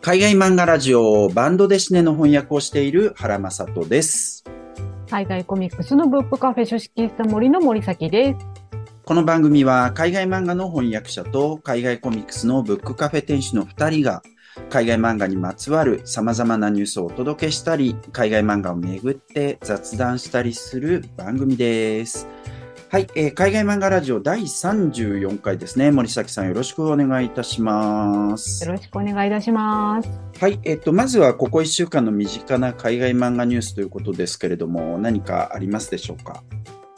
海外漫画ラジオバンドデシネの翻訳をしている原正人です。海外コミックスのブックカフェ書式室森の森崎です。この番組は海外漫画の翻訳者と海外コミックスのブックカフェ店主の2人が海外漫画にまつわる様々なニュースをお届けしたり、海外漫画をめぐって雑談したりする番組です。はい、えー海外漫画ラジオ第34回ですね。森崎さんよろしくお願いいたします。よろしくお願いいたします。はい、えっと、まずはここ1週間の身近な海外漫画ニュースということですけれども、何かありますでしょうか？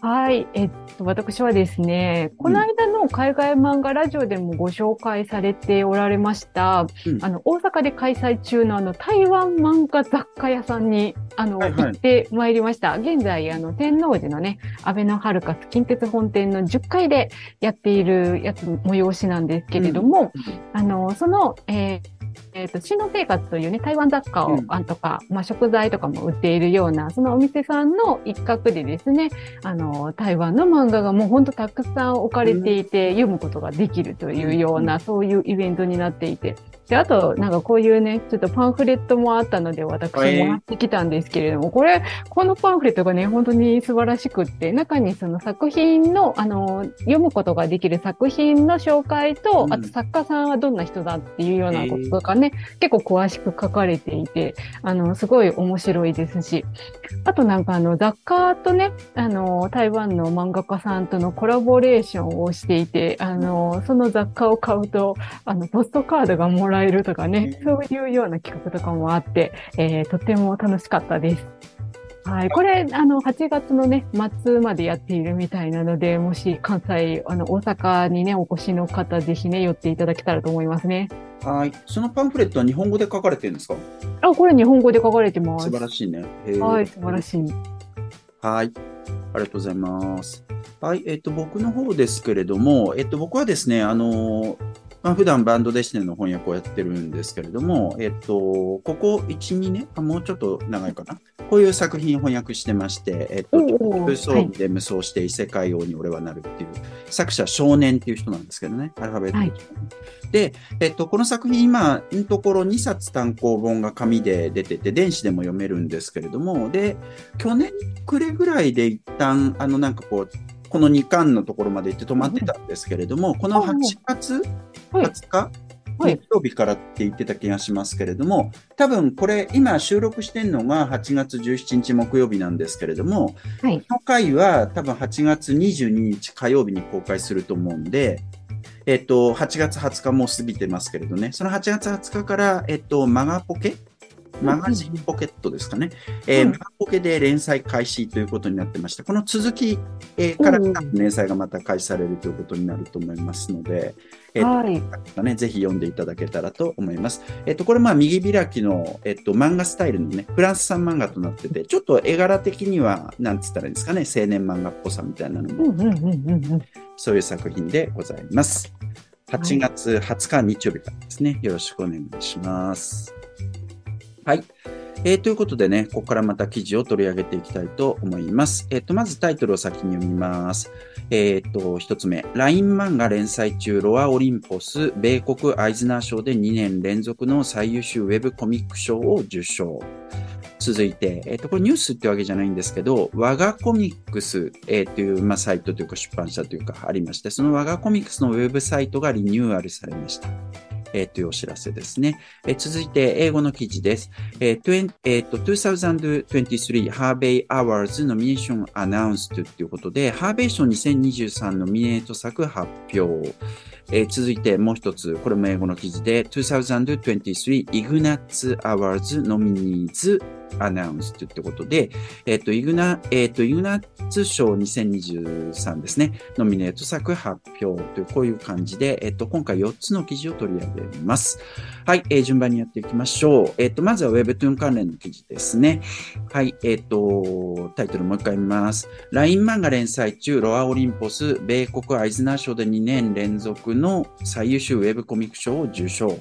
はい。えっと、私はですね、この間の海外漫画ラジオでもご紹介されておられました、うん。あの、大阪で開催中のあの、台湾漫画雑貨屋さんに、あの、はいはい。行ってまいりました。現在、あの、天王寺のね、安倍のハルカス近鉄本店の10階でやっているやつ、催しなんですけれども、あの、その、えーえっ、と、新の生活というね、台湾雑貨を、うん。とか、まあ、食材とかも売っているような、そのお店さんの一角でですね、あの、台湾の漫画がもうほんとたくさん置かれていて、読むことができるというような、そういうイベントになっていて、で、あと、なんかこういうね、ちょっとパンフレットもあったので、私もらってきたんですけれども、これ、このパンフレットがね、本当に素晴らしくって、中にその作品の、あの、読むことができる作品の紹介と、うん。あと作家さんはどんな人だっていうようなこととかね、結構詳しく書かれていて、あの、すごい面白いですし、あとなんかあの、雑貨とね、あの、台湾の漫画家さんとのコラボレーションをしていて、あの、その雑貨を買うと、あの、ポストカードがもらえるとかね、うんそういうような企画とかもあって、えーとても楽しかったです。はい。これ、あの、8月のね、末までやっているみたいなので、もし関西、あの、大阪にね、お越しの方、ぜひね、寄っていただけたらと思いますね。はい。そのパンフレットは日本語で書かれてるんですか？あ、これ日本語で書かれてます。素晴らしいね。はい、素晴らしい。はい。ありがとうございます。はい。えっ、と、僕の方ですけれども、えっ、と、僕はですね、あのーまあ、普段バンドデシネの翻訳をやってるんですけれども、えっ、と、ここ1、2年、あもうちょっと長いかな。こういう作品を翻訳してまして、えっ、と、で無双して異世界王に俺はなるっていう、作者少年っていう人なんですけどね、アルファベットで、はい。で、えっと、この作品今のところ2冊単行本が紙で出てて、電子でも読めるんですけれども、で、去年暮れぐらいで一旦、あの、なんかこう、この2巻のところまで行って止まってたんですけれども、この8月はい20日、はい。日曜日からって言ってた気がしますけれども、多分これ今収録してるのが8月17日木曜日なんですけれども、はい。この回は多分8月22日火曜日に公開すると思うんで、えっと、8月20日もう過ぎてますけれどね、その8月20日から、えっと、マガポケマガジンポケットですかね。えーうんマガポケで連載開始ということになってまして、この続き、えーからうん連載がまた開始されるということになると思いますので、えっとはい。ね、ぜひ読んでいただけたらと思います。えっと、これ、まあ、右開きの、えっと、漫画スタイルのね、フランス産漫画となってて、ちょっと絵柄的には、なんつったらいいんですかね、青年漫画っぽさみたいなのも、うんうんうんうんうん。そういう作品でございます。8月20日日曜日からですね、よろしくお願いします。はい。えーということでね、ここからまた記事を取り上げていきたいと思います。えっ、と、まずタイトルを先に読みます。えっ、と、一つ目、LINE 漫画連載中、ロア・オリンポス、米国アイズナー賞で2年連続の最優秀ウェブコミック賞を受賞。続いて、えっ、と、これニュースってわけじゃないんですけど、我がコミックス、えーという、まあ、サイトというか出版社というかありまして、その我がコミックスのウェブサイトがリニューアルされました。えーというお知らせですね。えー続いて、英語の記事です。えーえーと、2023 Harvey Awards Nomination Announced ということで、ハーベイ賞2023ノミネート作発表。えー続いてもう一つ、これも英語の記事で、2023 Ignatz Awards Nominees Announced ってことで、えっ、と、イグナ、えっ、と、イグナッツ賞2023ですね。ノミネート作発表という、こういう感じで、えっ、と、今回4つの記事を取り上げます。はい、えー順番にやっていきましょう。えっ、と、まずは Webtoon 関連の記事ですね。はい、えっ、と、タイトルもう一回見ます。LINE 漫画連載中、ロアオリンポス、米国アイズナー賞で2年連続の最優秀ウェブコミック賞を受賞。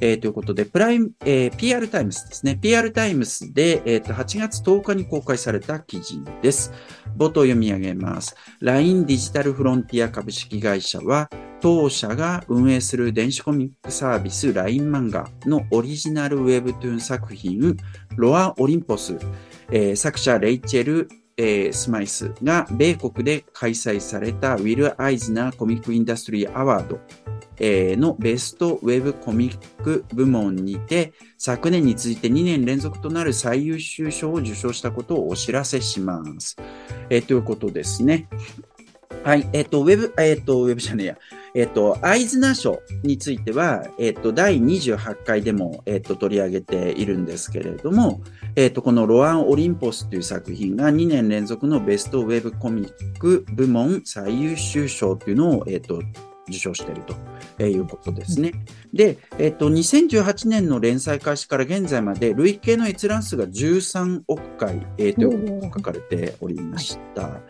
えー、ということで、プライム、えー、PR タイムズですね。PR タイムズで、えー、と8月10日に公開された記事です。冒頭読み上げます。LINE デジタルフロンティア株式会社は、当社が運営する電子コミックサービス LINE 漫画のオリジナルウェブトゥーン作品、ロア・オリンポス、えー、作者レイチェル・えー、スマイスが米国で開催されたウィル・アイズナーコミックインダストリーアワード、えー、のベストウェブコミック部門にて昨年に続いて2年連続となる最優秀賞を受賞したことをお知らせします。えー、ということですね。はい。えっ、ー、と、ウェブ、えっ、ー、と、ウェブじゃねえや。えっ、ー、と、アイズナ賞については、えっ、と、第28回でも、えっ、と、取り上げているんですけれども、えっ、と、このロアン・オリンポスという作品が2年連続のベストウェブコミック部門最優秀賞というのを、えっ、と、受賞しているということですね。で、えっと、2018年の連載開始から現在まで累計の閲覧数が13億回、えー、と書かれておりました。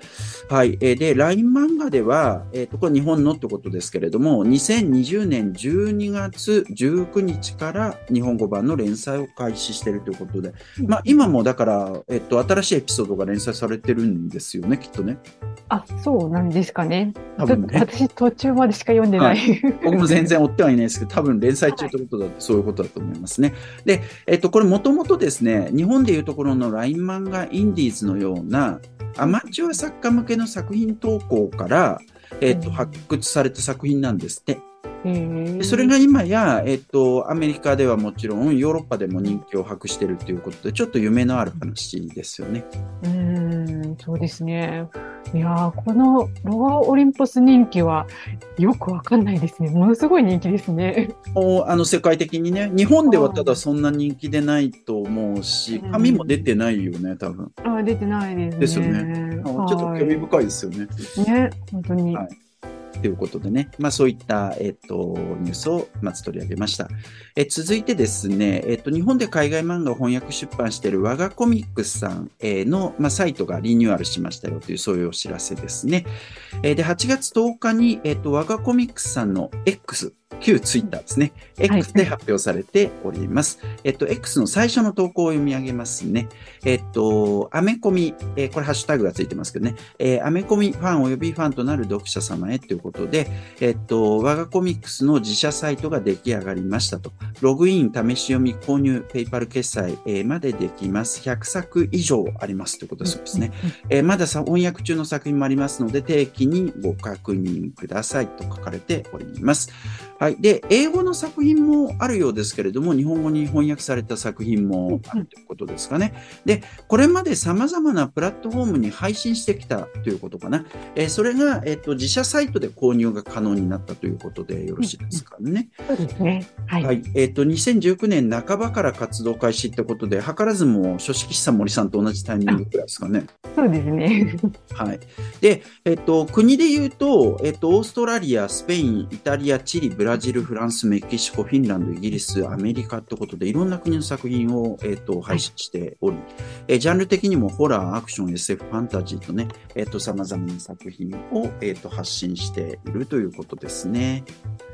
はい。えで、LINE 漫画では、えっ、と、これ日本のってことですけれども、2020年12月19日から日本語版の連載を開始しているということで、まあ、今もだから、えっと、新しいエピソードが連載されてるんですよね、きっとね。あ、そうなんですかね。多分ね私途中までしか読んでない。はい、僕も全然追ってはいないですけど、多分連載中ということだと、そういうことだと思いますね。で、えっと、これもともとですね、日本でいうところの LINE 漫画インディーズのような、アマチュア作家向けの作品投稿から、えっと、発掘された作品なんですって。それが今や、えっと、アメリカではもちろんヨーロッパでも人気を博しているということでちょっと夢のある話ですよね。うんそうですね。いやこのロアオリンポス人気はよくわかんないですね。ものすごい人気ですね。おあの世界的にね、日本ではただそんな人気でないと思うし、紙も出てないよね、多分。あ出てないですね。ですよね。ちょっと興味深いですよね。ね、本当に。はいということでね、まあそういった、えっ、と、ニュースをまず取り上げました。え続いてですね、えっ、と、日本で海外漫画を翻訳出版している我がコミックスさんの、まあ、サイトがリニューアルしましたよという、そういうお知らせですね。えで、8月10日に、えっ、と、我がコミックスさんの X、旧ツイッターですね。X で発表されております。はい、えっと、X の最初の投稿を読み上げますね。えっと、アメコミ、えー、これハッシュタグがついてますけどね。えー、アメコミファン及びファンとなる読者様へということで、えっと、我がコミックスの自社サイトが出来上がりましたと。ログイン、試し読み、購入、ペイパル決済、えー、までできます。100作以上ありますということですね。えー、まだ翻訳中の作品もありますので、定期にご確認くださいと書かれております。はい。で、英語の作品もあるようですけれども、日本語に翻訳された作品もあるということですかね。で、これまで様々なプラットフォームに配信してきたということかな。えー、それが、えっ、ー、と、自社サイトで購入が可能になったということでよろしいですかね。そうですね。はい。はい、えと、2019年半ばから活動開始ってことで、図らずも書式師さん森さんと同じタイミングくらいですかね。そうですね。はい。で、えっ、と、国で言うと、えっ、と、オーストラリア、スペイン、イタリア、チリ、ブラジル、フランス、メキシコ、フィンランド、イギリス、アメリカってことで、いろんな国の作品を、えーと、配信しており、えー、ジャンル的にもホラー、アクション、SF、ファンタジーとね、えっ、ー、と、様々な作品を、えーと、発信しているということですね。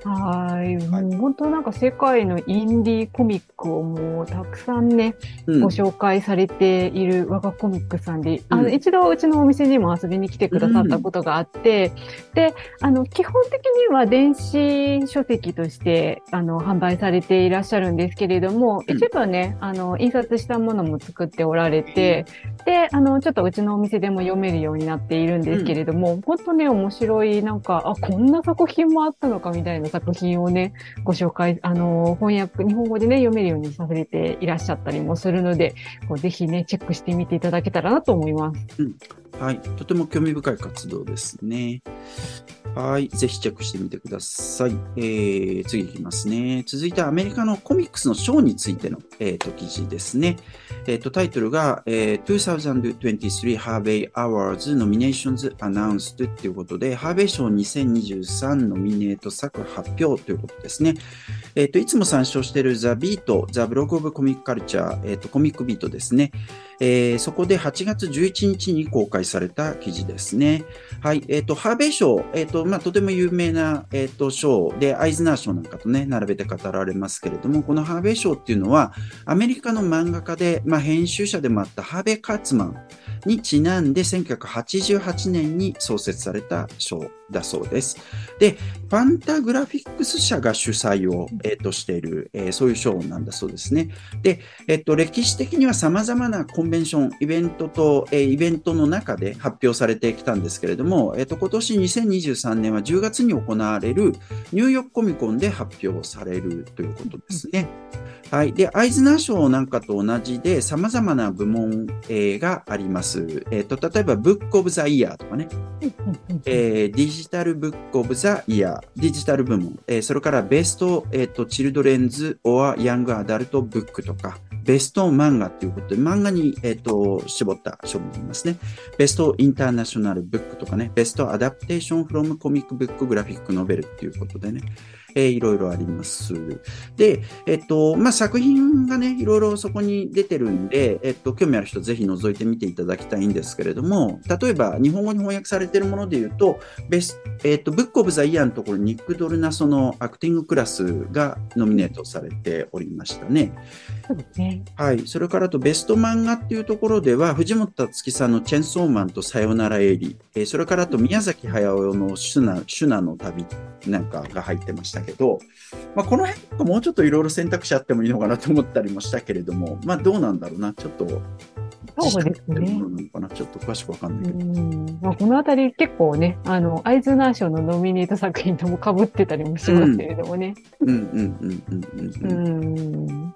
はい。もう本当なんか世界のインディーコミックをもうたくさんね、うん、ご紹介されている我がコミックさんで、うん、あの、一度うちのお店にも遊びに来てくださったことがあって、うん、で、あの、基本的には電子書籍として、あの、販売されていらっしゃるんですけれども、一部はね、あの、印刷したものも作っておられて、で、あの、ちょっとうちのお店でも読めるようになっているんですけれども、本当ね、面白い、なんか、あ、こんな作品もあったのかみたいな作品をね、ご紹介、あの、翻訳、日本語でね、読めるようにさせていらっしゃったりもするので、こうぜひね、チェックしてみていただけたらなと思います。うんはい。とても興味深い活動ですね。はい。ぜひチェックしてみてください。えー、次いきますね。続いてアメリカのコミックスの賞についての、えーと、記事ですね。えーと、タイトルが、えー、2023 Harvey Awards Nominations Announced ということで、ハーベイ賞2023ノミネート作発表ということですね。えっ、ー、と、いつも参照している The Beat、The Blog of Comic Culture、えっ、ー、と、コミックビートですね。えー、そこで8月11日に公開された記事ですね。はい。えっ、ー、と、ハーベイ賞、えっ、ー、と、まあ、とても有名な、えっ、ー、と、賞で、アイズナー賞なんかとね、並べて語られますけれども、このハーベイ賞っていうのは、アメリカの漫画家で、まあ、編集者でもあったハーベイ・カーツマンにちなんで、1988年に創設された賞だそうです。で、ファンタグラフィックス社が主催を、えー、としている、えー、そういう賞なんだそうですね。で、えっ、と、歴史的には様々なコンベンション、イベントと、えー、イベントの中で発表されてきたんですけれども、えっ、と、今年2023年は10月に行われるニューヨークコミコンで発表されるということですね。はい。で、アイズナー賞なんかと同じで様々な部門、えー、があります。えっ、と、例えば、ブックオブザイヤーとかね、えー、 Digital Book of the Year、デジタル部門、えー、それから Best、えっ、と、 Children's or Young Adult Book とか、ベスト漫画ということで、漫画に、えっ、と、絞った賞もありますね。 Best International Book とかね、 Best Adaptation from Comic Book Graphic Novel っていうことでね、えー、いろいろあります。で、えっと、まあ、作品がね、いろいろそこに出てるんで、えっと、興味ある人ぜひ覗いてみていただきたいんですけれども、例えば日本語に翻訳されているもので言うと、ベスえっと、ブックオブザイヤーのところニック・ドルナソのアクティングクラスがノミネートされておりましたね。そうですね。はい。それからとベスト漫画っていうところでは、藤本つきさんのチェンソーマンとさよならエリ、えー、それからと宮崎駿のシュナシュナの旅なんかが入ってましたけど、まあ、この辺もうちょっといろいろ選択肢あってもいいのかなと思ったりもしたけれども、まあどうなんだろうな、ちょっと。そうですね。ちょっと詳しくわかんないけど。まあ、このあたり結構ね、あの、アイズナー賞のノミネート作品とも被ってたりもしますけれどもね。うん、うん、うんうんうんうん。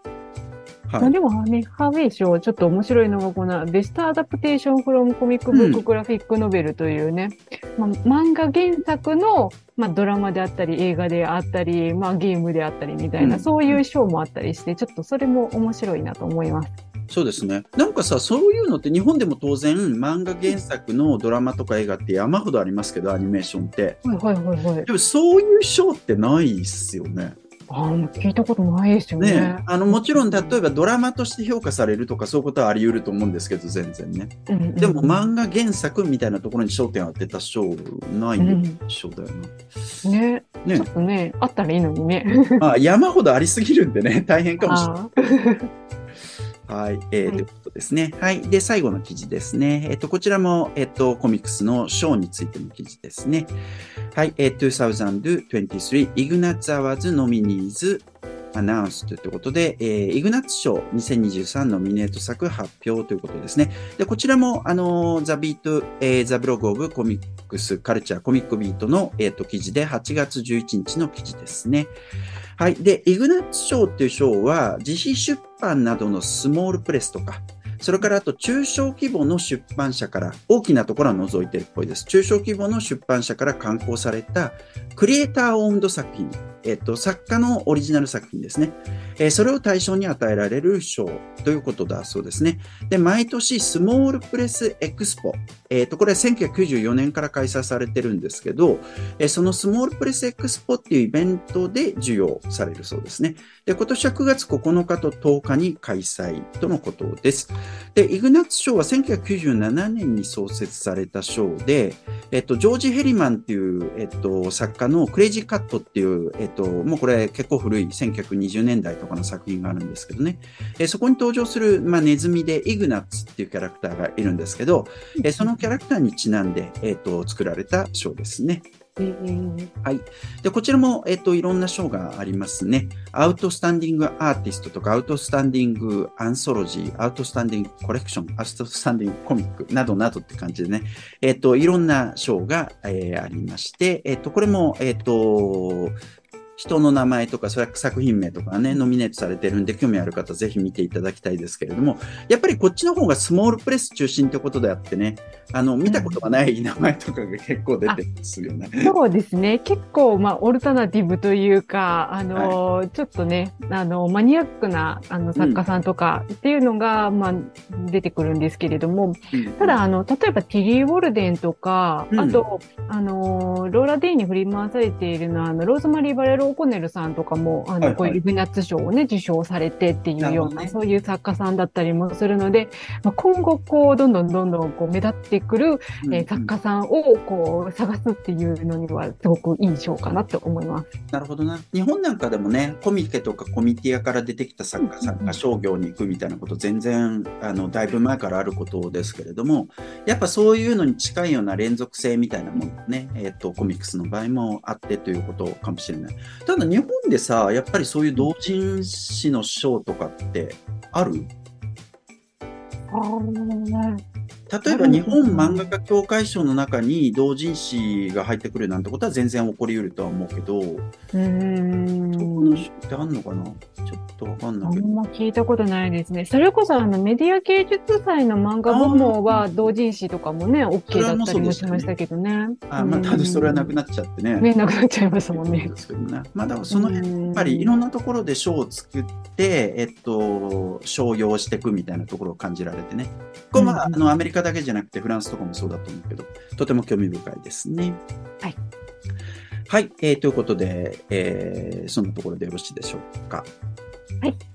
うんはい、まあでもね、ハーベイ賞、ちょっと面白いのが、この Best Adaptation from Comic Book Graphic Novel というね、うん、まあ、漫画原作の、まあ、ドラマであったり、映画であったり、まあ、ゲームであったりみたいな、うん、そういう賞もあったりして、ちょっとそれも面白いなと思います。そうですね。なんかさ、そういうのって日本でも当然漫画原作のドラマとか映画って山ほどありますけど、アニメーションって。はいはいはいはい。でもそういう賞ってないっすよね。ああ、聞いたことないですよね。ねあのもちろん、例えばドラマとして評価されるとか、そういうことはあり得ると思うんですけど、全然ね。うんうん、でも、漫画原作みたいなところに焦点を当てた賞ない賞だよな、うん。ねねちょっとね、あったらいいのにね。まあ、山ほどありすぎるんでね、大変かもしれない。はい。えー、はい、ということですね。はい。で、最後の記事ですね。えっ、ー、と、こちらも、えっ、ー、と、コミックスのショーについての記事ですね。はい。えー、2023 Ignatz Awards Nominees announced ということで、えー、イグナッツ賞2023ノミネート作発表ということですね。で、こちらも、あの、ザ・ビート、えー、ザ・ブログ・オブ・コミックス・カルチャー、コミックビートの、え、ー、と、記事で8月11日の記事ですね。はい。で、イグナッツ賞っていう賞は、自費出版などのスモールプレスとか、それからあと中小規模の出版社から、大きなところは除いてるっぽいです。中小規模の出版社から刊行されたクリエイターオウンド作品えっと、作家のオリジナル作品ですね。えー、それを対象に与えられる賞ということだそうですね。で、毎年スモールプレスエクスポ。え、ー、と、これは1994年から開催されてるんですけど、えー、そのスモールプレスエクスポっていうイベントで授与されるそうですね。で、今年は9月9日と10日に開催とのことです。で、イグナッツ賞は1997年に創設された賞で、えっと、ジョージ・ヘリマンっていう、えっと、作家のクレイジーカットっていう、えっと、もうこれ結構古い1920年代とかの作品があるんですけどね、えそこに登場する、まあ、ネズミでイグナッツっていうキャラクターがいるんですけど、えそのキャラクターにちなんで、えっと、作られた賞ですね。はい。で、こちらも、えっ、と、いろんな賞がありますね。アウトスタンディングアーティストとか、アウトスタンディングアンソロジー、アウトスタンディングコレクション、アウトスタンディングコミックなどなどって感じでね、えっ、と、いろんな賞が、えー、ありまして、えっ、と、これも、えっ、と、人の名前とか、それは作品名とかね、ノミネートされてるんで、興味ある方、ぜひ見ていただきたいですけれども、やっぱりこっちの方がスモールプレス中心ってことであってね、あの、見たことがない名前とかが結構出てますよね。そうですね。結構、まあ、オルタナティブというか、あの、はい、ちょっとね、あの、マニアックな、あの、作家さんとかっていうのが、うん、まあ、出てくるんですけれども、うん、ただ、あの、例えばティリー・ウォルデンとか、うん、あと、あの、ローラ・デイに振り回されているのは、あの、ローズマリー・バレロロ・オコネルさんとかも、あの、はいはいこういうイグナッツ賞をね、受賞されてっていうような、ねそういう作家さんだったりもするので、まあ、今後、こう、どんどんどんどん、こう、目立ってくる、えー作家さんを、こう、探すっていうのには、すごくいい賞かなって思います。なるほどな。日本なんかでもね、コミケとかコミティアから出てきた作家さんが商業に行くみたいなこと、全然、あの、だいぶ前からあることですけれども、やっぱそういうのに近いような連続性みたいなものね、えっ、と、コミックスの場合もあってということかもしれない。ただ日本でさ、やっぱりそういう同人誌の賞とかってある？例えば日本漫画家協会賞の中に同人誌が入ってくるなんてことは全然起こりうるとは思うけど、うーそこのん。賞ってあんのかな？ちょっとわかんなあんいけど。ま聞いたことないですね。それこそあのメディア芸術祭の漫画部門は同人誌とかもね、OK だったりもしましたけどね。あまあ、ただそれはなくななっちゃってね。ね、なくなっちゃいましたもんね。ですけどね。まあ、だからその辺、ややっぱりいろんなところで賞を作って、えっと、商用していくみたいなところを感じられてね。これまあ、うんあの、アメリカだけじゃなくてフランスとかもそうだと思うけど、とても興味深いですね。はい。はい、えーということで、えーそんなところでよろしいでしょうか。はい。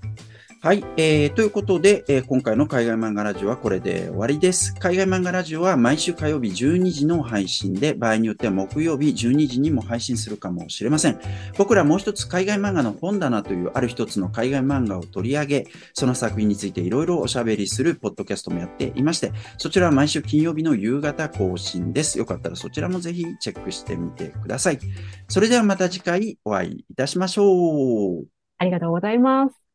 はい、えーということで、えー今回の海外漫画ラジオはこれで終わりです。海外漫画ラジオは毎週火曜日12時の配信で、場合によっては木曜日12時にも配信するかもしれません。僕らもう一つ海外漫画の本棚というある一つの海外漫画を取り上げ、その作品についていろいろおしゃべりするポッドキャストもやっていまして、そちらは毎週金曜日の夕方更新です。よかったらそちらもぜひチェックしてみてください。それではまた次回お会いいたしましょう。ありがとうございます。